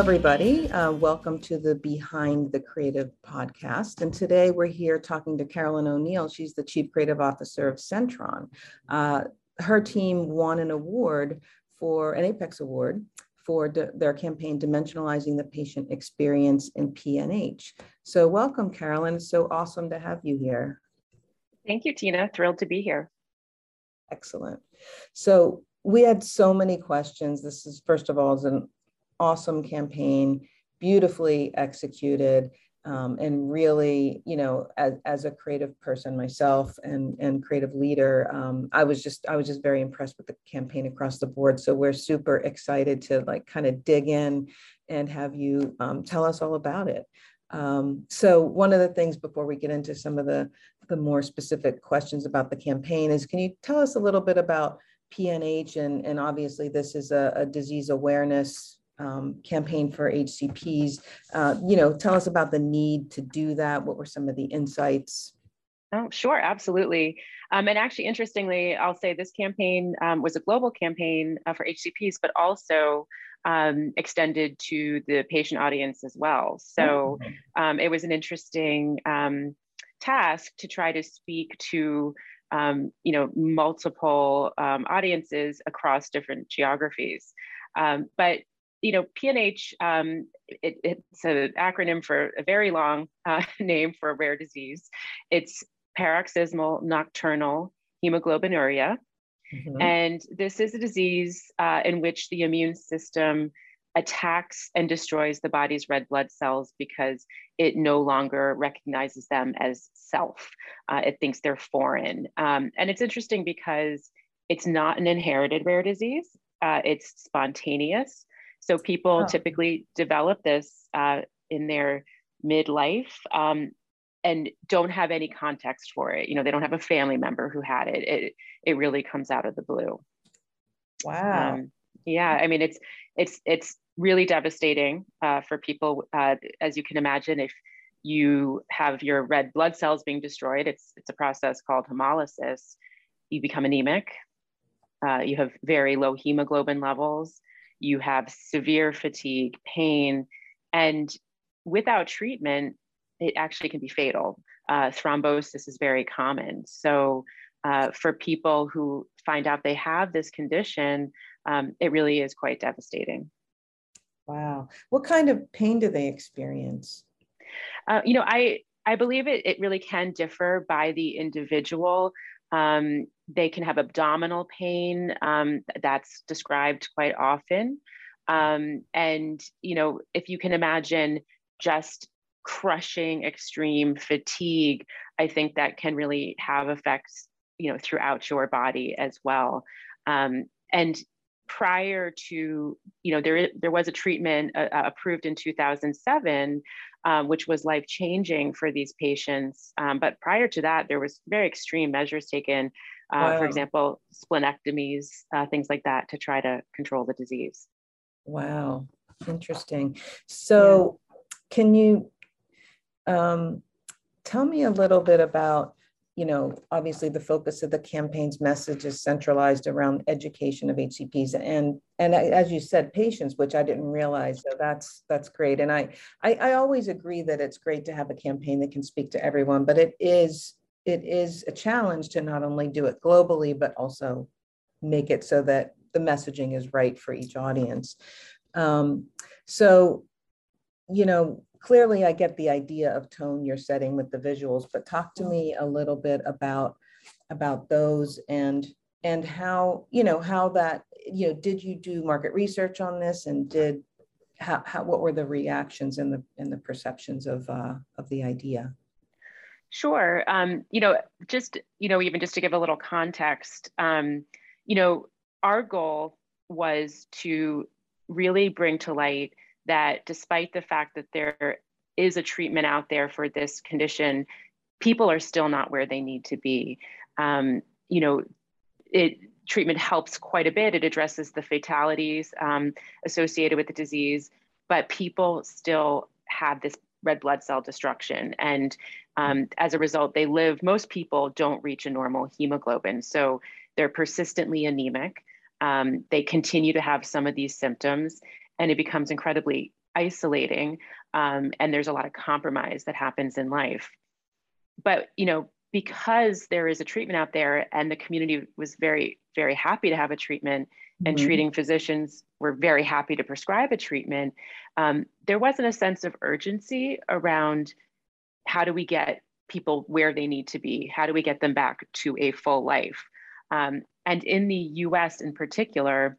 everybody. Uh, welcome to the Behind the Creative podcast. And today we're here talking to Carolyn O'Neill. She's the Chief Creative Officer of Centron. Uh, her team won an award for an Apex Award for de- their campaign Dimensionalizing the Patient Experience in PNH. So, welcome, Carolyn. It's so awesome to have you here. Thank you, Tina. Thrilled to be here. Excellent. So, we had so many questions. This is, first of all, is an awesome campaign, beautifully executed. Um, and really, you know, as, as a creative person myself and, and creative leader, um, I was just I was just very impressed with the campaign across the board. So we're super excited to like kind of dig in and have you um, tell us all about it. Um, so one of the things before we get into some of the the more specific questions about the campaign is, can you tell us a little bit about PNH and and obviously this is a, a disease awareness um, campaign for HCPs. Uh, you know, tell us about the need to do that. What were some of the insights? Oh, sure, absolutely. Um, and actually, interestingly, I'll say this campaign um, was a global campaign uh, for HCPs, but also um, extended to the patient audience as well. So mm-hmm. um, it was an interesting um, task to try to speak to um, you know multiple audiences across different geographies. but you know, PNH, um, it, it's an acronym for a very long uh, name for a rare disease. It's paroxysmal nocturnal hemoglobinuria. Mm-hmm. And this is a disease uh, in which the immune system attacks and destroys the body's red blood cells because it no longer recognizes them as self. Uh, it thinks they're foreign. Um, and it's interesting because it's not an inherited rare disease, uh, it's spontaneous. So people oh. typically develop this uh, in their midlife um, and don't have any context for it. You know, they don't have a family member who had it. It it really comes out of the blue. Wow. Um, yeah, I mean, it's it's it's really devastating uh, for people, uh, as you can imagine. If you have your red blood cells being destroyed, it's it's a process called hemolysis. You become anemic. Uh, you have very low hemoglobin levels you have severe fatigue, pain, and without treatment, it actually can be fatal. Uh, thrombosis is very common. So, uh, for people who find out they have this condition, um, it really is quite devastating. Wow. What kind of pain do they experience? Uh, you know, I, I believe it, it really can differ by the individual. Um, they can have abdominal pain um, that's described quite often. Um, and, you know, if you can imagine just crushing extreme fatigue, I think that can really have effects, you know, throughout your body as well. Um, and prior to, you know, there, there was a treatment uh, uh approved in 2007 um, which was life changing for these patients. Um, but prior to that, there was very extreme measures taken, uh, wow. for example, splenectomies, uh, things like that, to try to control the disease. Wow, interesting. So, yeah. can you um, tell me a little bit about you know, obviously the focus of the campaign's message is centralized around education of HCPs and and as you said, patients, which I didn't realize. So that's that's great. And I, I I always agree that it's great to have a campaign that can speak to everyone, but it is it is a challenge to not only do it globally, but also make it so that the messaging is right for each audience. Um, so, you know, clearly I get the idea of tone you're setting with the visuals, but talk to me a little bit about about those and and how you know how that you know did you do market research on this and did how, how what were the reactions and the and the perceptions of uh, of the idea? Sure. Um, you know just you know even just to give a little context um, you know our goal was to really bring to light that despite the fact that there is a treatment out there for this condition, people are still not where they need to be. Um, you know, it treatment helps quite a bit. It addresses the fatalities um, associated with the disease, but people still have this red blood cell destruction. And um, as a result, they live, most people don't reach a normal hemoglobin. So they're persistently anemic. Um, they continue to have some of these symptoms and it becomes incredibly isolating um, and there's a lot of compromise that happens in life. But you know because there is a treatment out there and the community was very very happy to have a treatment and mm-hmm. treating physicians were very happy to prescribe a treatment um, there wasn't a sense of urgency around how do we get people where they need to be? How do we get them back to a full life? Um, and in the us in particular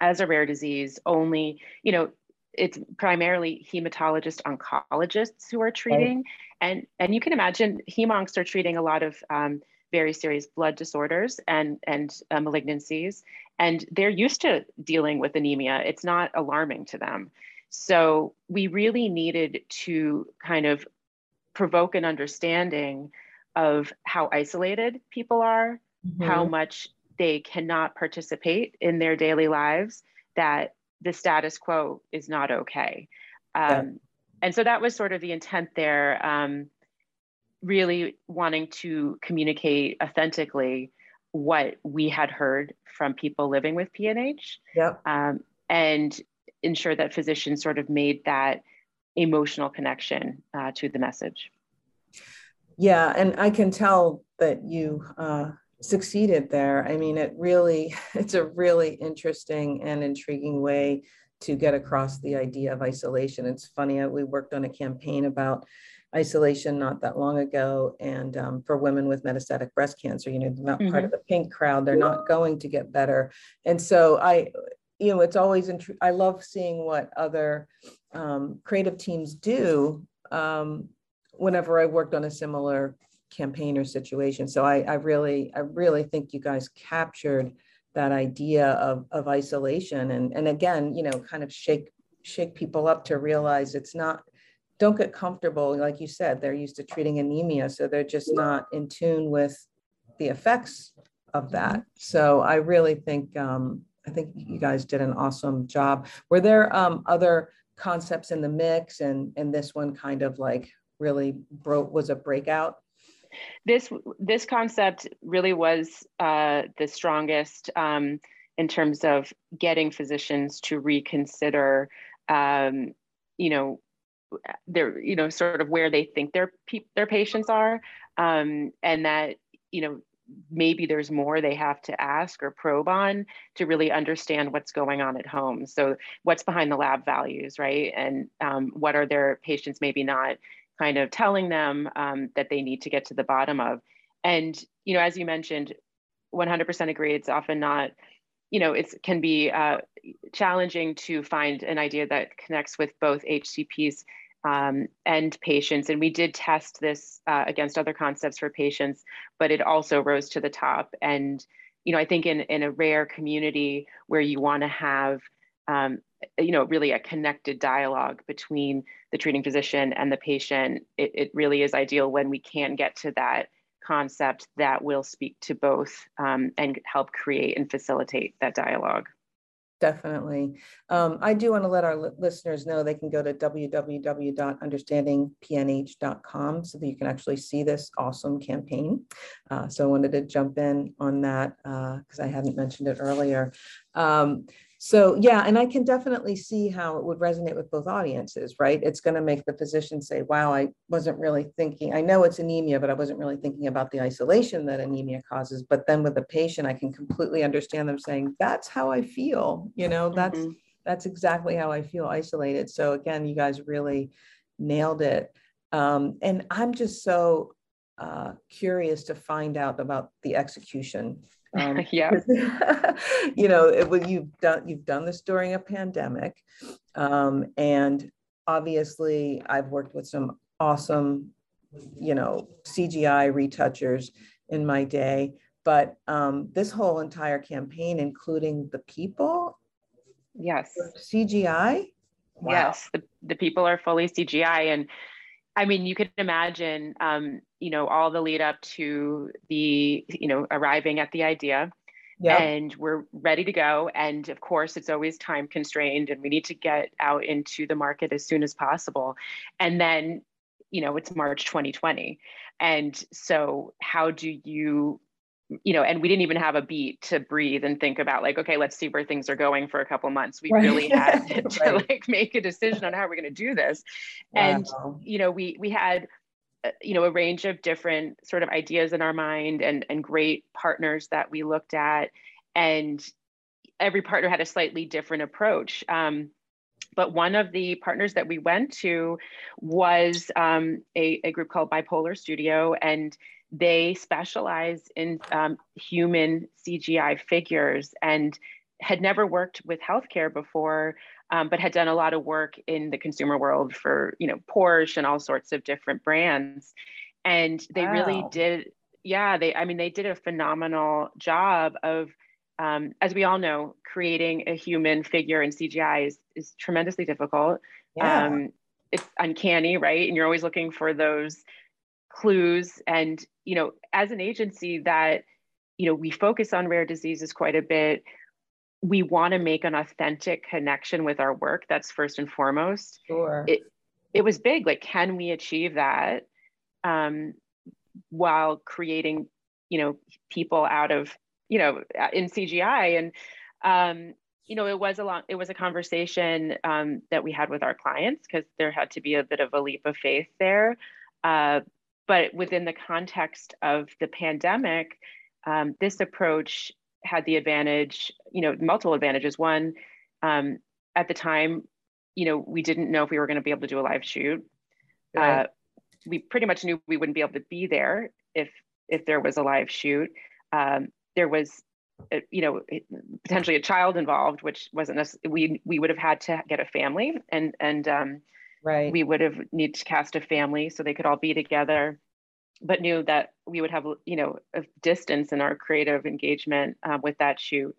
as a rare disease only you know it's primarily hematologist oncologists who are treating. And and you can imagine hemoncs are treating a lot of um, very serious blood disorders and and uh, malignancies. And they're used to dealing with anemia. It's not alarming to them. So we really needed to kind of provoke an understanding of how isolated people are mm-hmm. how much they cannot participate in their daily lives that the status quo is not okay. Um, yeah. And so that was sort of the intent there, um, really wanting to communicate authentically what we had heard from people living with PNH yep. um, and ensure that physicians sort of made that emotional connection uh, to the message. Yeah, and I can tell that you uh, succeeded there. I mean, it really, it's a really interesting and intriguing way to get across the idea of isolation. It's funny, we worked on a campaign about isolation not that long ago and um, for women with metastatic breast cancer you know not mm-hmm. part of the pink crowd they're not going to get better and so i you know it's always int- i love seeing what other um, creative teams do um, whenever i worked on a similar campaign or situation. So I, I really, I really think you guys captured that idea of, of isolation and, and again, you know, kind of shake, shake people up to realize it's not, don't get comfortable. Like you said, they're used to treating anemia. So they're just not in tune with the effects of that. So I really think, um, I think you guys did an awesome job. Were there um, other concepts in the mix and, and this one kind of like really broke was a breakout? This this concept really was uh, the strongest um, in terms of getting physicians to reconsider, um, you know, their you know sort of where they think their pe- their patients are, um, and that you know maybe there's more they have to ask or probe on to really understand what's going on at home. So what's behind the lab values, right? And um, what are their patients maybe not kind of telling them um, that they need to get to the bottom of. And, you know, as you mentioned, 100% agree, it's often not, you know, it can be uh, challenging to find an idea that connects with both HCPs um, and patients. And we did test this uh, against other concepts for patients, but it also rose to the top. And, you know, I think in, in a rare community where you want to have um, you know, really a connected dialogue between the treating physician and the patient. It, it really is ideal when we can get to that concept that will speak to both um, and help create and facilitate that dialogue. Definitely. Um, I do want to let our li- listeners know they can go to www.understandingpnh.com so that you can actually see this awesome campaign. Uh, so I wanted to jump in on that because uh, I hadn't mentioned it earlier. Um, so yeah, and I can definitely see how it would resonate with both audiences, right? It's going to make the physician say, wow, I wasn't really thinking, I know it's anemia, but I wasn't really thinking about the isolation that anemia causes. But then with the patient, I can completely understand them saying, that's how I feel, you know, that's mm-hmm. that's exactly how I feel isolated. So again, you guys really nailed it. Um, and I'm just so uh, curious to find out about the execution um, yeah. you know, it, you've done you've done this during a pandemic, um, and obviously I've worked with some awesome, you know, CGI retouchers in my day. But um, this whole entire campaign, including the people, yes, CGI. Wow. Yes, the, the people are fully CGI, and I mean, you could imagine, um, you know, all the lead up to the, you know, arriving at the idea. Yep. And we're ready to go. And of course, it's always time constrained, and we need to get out into the market as soon as possible. And then, you know, it's March 2020. And so, how do you you know, and we didn't even have a beat to breathe and think about like, okay, let's see where things are going for a couple months. We Right. really had to Right. like make a decision on how we're going to do this. And you know, we we had uh, you know a range of different sort of ideas in our mind and and great partners that we looked at, and every partner had a slightly different approach. Um, but one of the partners that we went to was um, a, a group called Bipolar Studio, and they specialize in um, human CGI figures and had never worked with healthcare before, um, but had done a lot of work in the consumer world for you know Porsche and all sorts of different brands, and they really did. Yeah, they. I mean, they did a phenomenal job of um, as we all know, creating a human figure in CGI is, is tremendously difficult. Yeah. Um, it's uncanny, right? And you're always looking for those clues. And, you know, as an agency that, you know, we focus on rare diseases quite a bit, we want to make an authentic connection with our work. That's first and foremost. sure. it- It was big. Like, can we achieve that um, while creating, you know, people out of you know uh, in cgi and um you know it was a long it was a conversation um, that we had with our clients because there had to be a bit of a leap of faith there uh, but within the context of the pandemic um, this approach had the advantage you know multiple advantages. One um, at the time you know we didn't know if we were going to be able to do a live shoot. Right. uh, we pretty much knew we wouldn't be able to be there if if there was a live shoot. Um, there was uh, you know potentially a child involved which wasn't necess- we we would have had to get a family and and um, right. we would have needed to cast a family so they could all be together but knew that we would have you know a distance in our creative engagement uh, with that shoot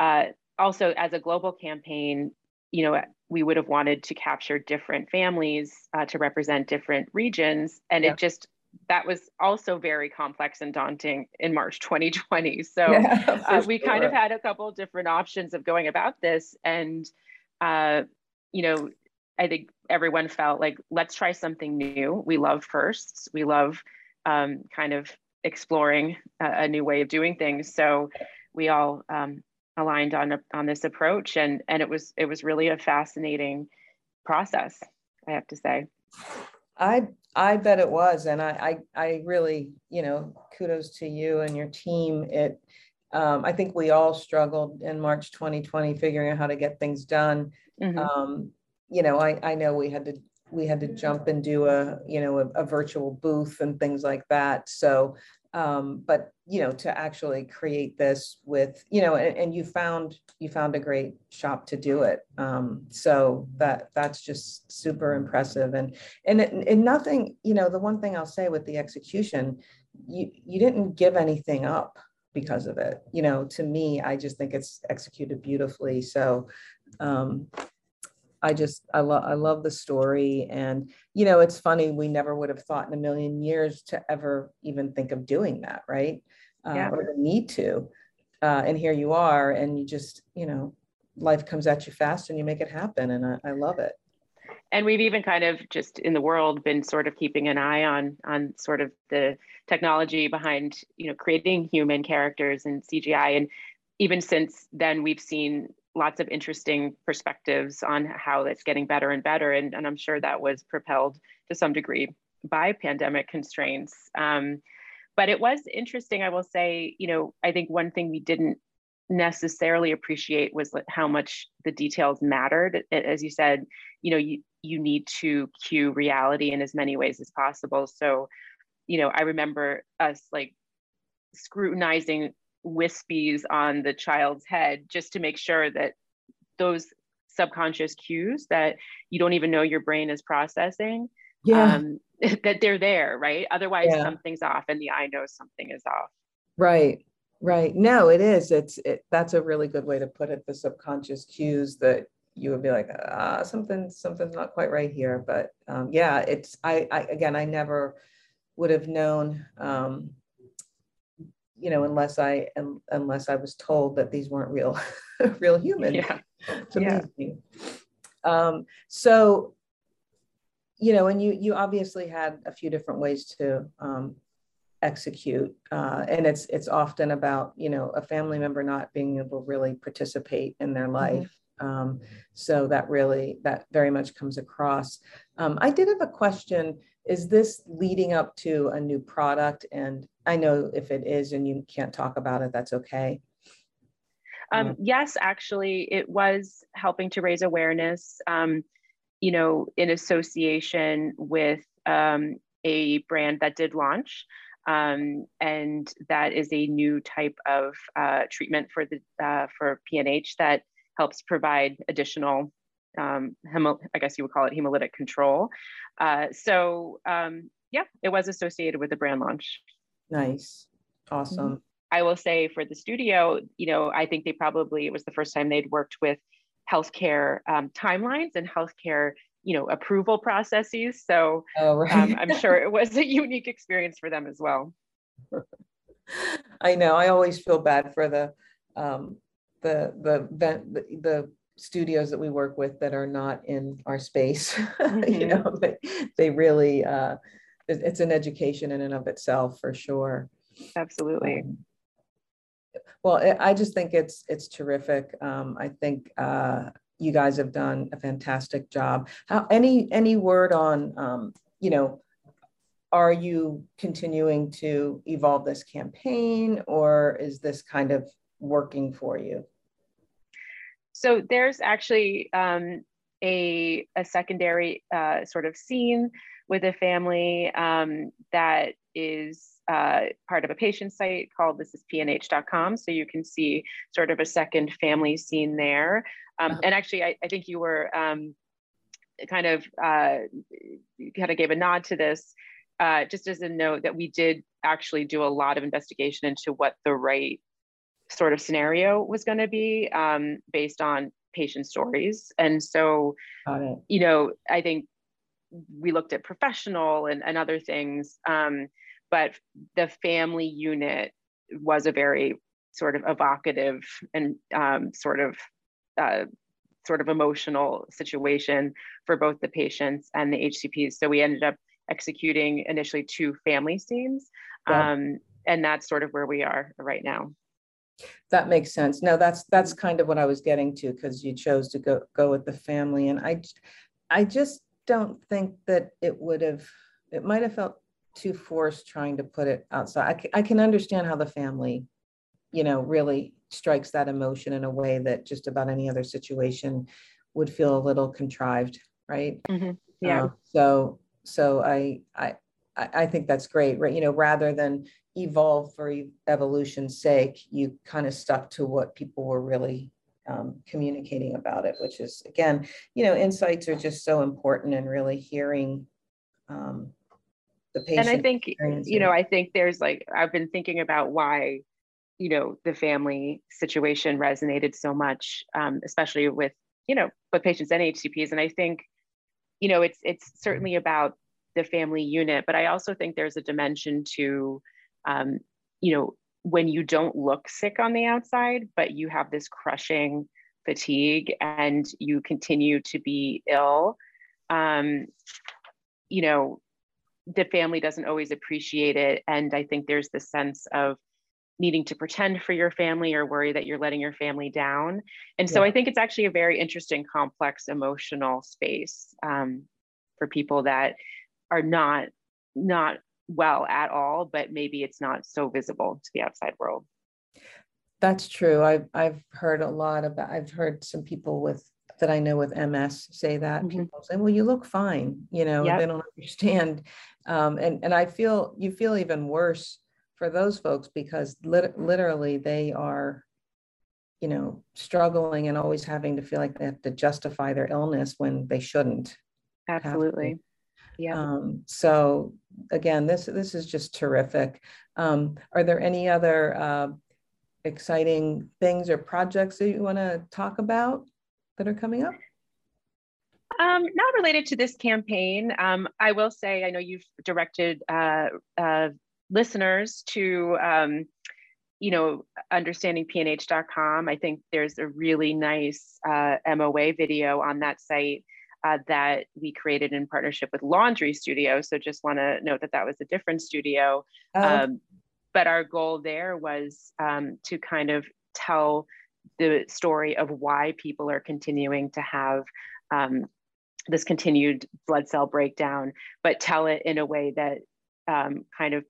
uh, also as a global campaign you know we would have wanted to capture different families uh, to represent different regions and Yeah. it just that was also very complex and daunting in march 2020 so Yeah, uh, we kind of had a couple of different options of going about this and uh, you know i think everyone felt like let's try something new we love firsts we love um, kind of exploring a, a new way of doing things so we all um, aligned on a, on this approach and and it was it was really a fascinating process i have to say I I bet it was, and I I, I really you know kudos to you and your team. It um, I think we all struggled in March 2020 figuring out how to get things done. Mhm. Um, you know, I I know we had to we had to jump and do a you know a, a virtual booth and things like that. So, um, but you know to actually create this with you know and, and you found you found a great shop to do it. Um, so that that's just super impressive and and it, and nothing you know the one thing I'll say with the execution, you you didn't give anything up because of it. You know, to me, I just think it's executed beautifully. So. Um, I just I love I love the story and you know it's funny we never would have thought in a million years to ever even think of doing that right? Uh, Yeah. or the need to. Uh, and here you are and you just you know life comes at you fast and you make it happen and I, I love it. And we've even kind of just in the world been sort of keeping an eye on on sort of the technology behind you know creating human characters and cgi and even since then we've seen lots of interesting perspectives on how it's getting better and better and, and i'm sure that was propelled to some degree by pandemic constraints. Um, but it was interesting i will say you know i think one thing we didn't necessarily appreciate was how much the details mattered. As you said you know you you need to cue reality in as many ways as possible. So you know i remember us like scrutinizing wispies on the child's head just to make sure that those subconscious cues that you don't even know your brain is processing um, that they're there right? Otherwise Yeah. something's off and the eye knows something is off. Right right. No it is. It's it that's a really good way to put it the subconscious cues that you would be like ah something something's not quite right here. But um, yeah it's I, I again i never would have known um, you know unless i un- unless i was told that these weren't real real humans yeah Yeah. Um, so, you know, and you you obviously had a few different ways to um, execute. Uh, and it's it's often about you know a family member not being able to really participate in their mm-hmm. life. Mm-hmm. Um, so that really that very much comes across. Um, I did have a question. Is this leading up to a new product? And I know if it is, and you can't talk about it, that's okay. Um, yes, actually, it was helping to raise awareness. Um, you know, in association with um, a brand that did launch. Um, and that is a new type of uh, treatment for the uh, for PNH that helps provide additional, um, hemo, I guess you would call it hemolytic control. Uh, so um, yeah, it was associated with the brand launch. Nice, awesome. Mm-hmm. I will say for the studio, you know, I think they probably it was the first time they'd worked with healthcare um, timelines and healthcare you know approval processes so oh, right. um, i'm sure it was a unique experience for them as well i know i always feel bad for the um, the the the, the studios that we work with that are not in our space mm-hmm. you know they, they really uh, it's an education in and of itself for sure absolutely um, well i just think it's it's terrific um, i think uh, you guys have done a fantastic job. How, any any word on um, you know are you continuing to evolve this campaign or is this kind of working for you? So there's actually um, a, a secondary uh, sort of scene with a family um, that is uh, part of a patient site called this is pnh.com. So you can see sort of a second family scene there. Um, uh-huh. and actually, I, I, think you were um, kind of uh, kind of gave a nod to this, uh, just as a note that we did actually do a lot of investigation into what the right sort of scenario was going to be um, based on patient stories. And so, you know, I think we looked at professional and, and other things, um, but the family unit was a very sort of evocative and um, sort of uh, sort of emotional situation for both the patients and the HCPs. So we ended up executing initially two family scenes. Um, and that's sort of where we are right now. That makes sense. No, that's that's kind of what I was getting to because you chose to go go with the family, and I, I just don't think that it would have. It might have felt too forced trying to put it outside. I, I can understand how the family, you know, really strikes that emotion in a way that just about any other situation would feel a little contrived, right? Mm-hmm. Yeah. Uh, so so I I I think that's great, right? You know, rather than evolve for evolution's sake, you kind of stuck to what people were really um, communicating about it, which is again, you know, insights are just so important and really hearing um, the patient. And I think, you know, I think there's like I've been thinking about why you know the family situation resonated so much um, especially with you know with patients and hcps and i think you know it's it's certainly about the family unit but i also think there's a dimension to um, you know when you don't look sick on the outside but you have this crushing fatigue and you continue to be ill um, you know the family doesn't always appreciate it and i think there's this sense of needing to pretend for your family or worry that you're letting your family down. And so yeah. I think it's actually a very interesting, complex emotional space um, for people that are not not well at all, but maybe it's not so visible to the outside world. That's true. I've I've heard a lot about. I've heard some people with that I know with MS say that. Mm-hmm. People say, "Well, you look fine," you know, yep. they don't understand. Um, and and I feel you feel even worse for those folks because lit- literally they are you know struggling and always having to feel like they have to justify their illness when they shouldn't absolutely yeah um, so again this this is just terrific. Um, are there any other uh, exciting things or projects that you want to talk about that are coming up? Um, not related to this campaign. Um, I will say, I know you've directed uh, uh, listeners to um, you know understandingpnh.com i think there's a really nice uh, moa video on that site uh, that we created in partnership with Laundry Studio. So just want to note that that was a different studio. Oh. Um, but our goal there was um, to kind of tell the story of why people are continuing to have um, this continued blood cell breakdown, but tell it in a way that um, kind of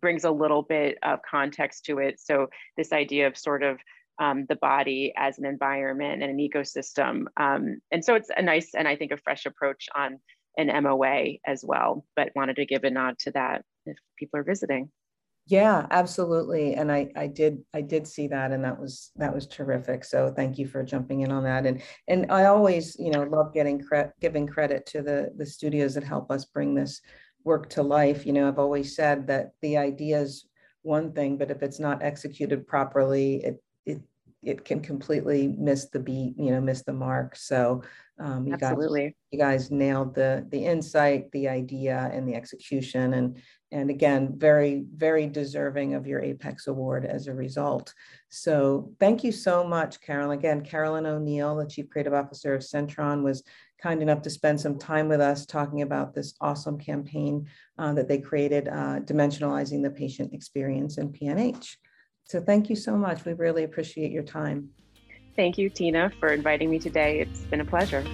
brings a little bit of context to it. So this idea of sort of um, the body as an environment and an ecosystem. Um, and so it's a nice and I think a fresh approach on an MOA as well, but wanted to give a nod to that if people are visiting. Yeah, absolutely. And I, I did, I did see that, and that was that was terrific. So thank you for jumping in on that. And and I always, you know, love getting credit, giving credit to the the studios that help us bring this work to life. You know, I've always said that the idea is one thing, but if it's not executed properly, it it can completely miss the beat, you know, miss the mark. So um, you Absolutely. guys, you guys nailed the the insight, the idea, and the execution, and and again, very very deserving of your Apex Award as a result. So thank you so much, Carolyn. Again, Carolyn O'Neill, the Chief Creative Officer of Centron, was kind enough to spend some time with us talking about this awesome campaign uh, that they created, uh, dimensionalizing the patient experience in PNH. So thank you so much. We really appreciate your time. Thank you, Tina, for inviting me today. It's been a pleasure.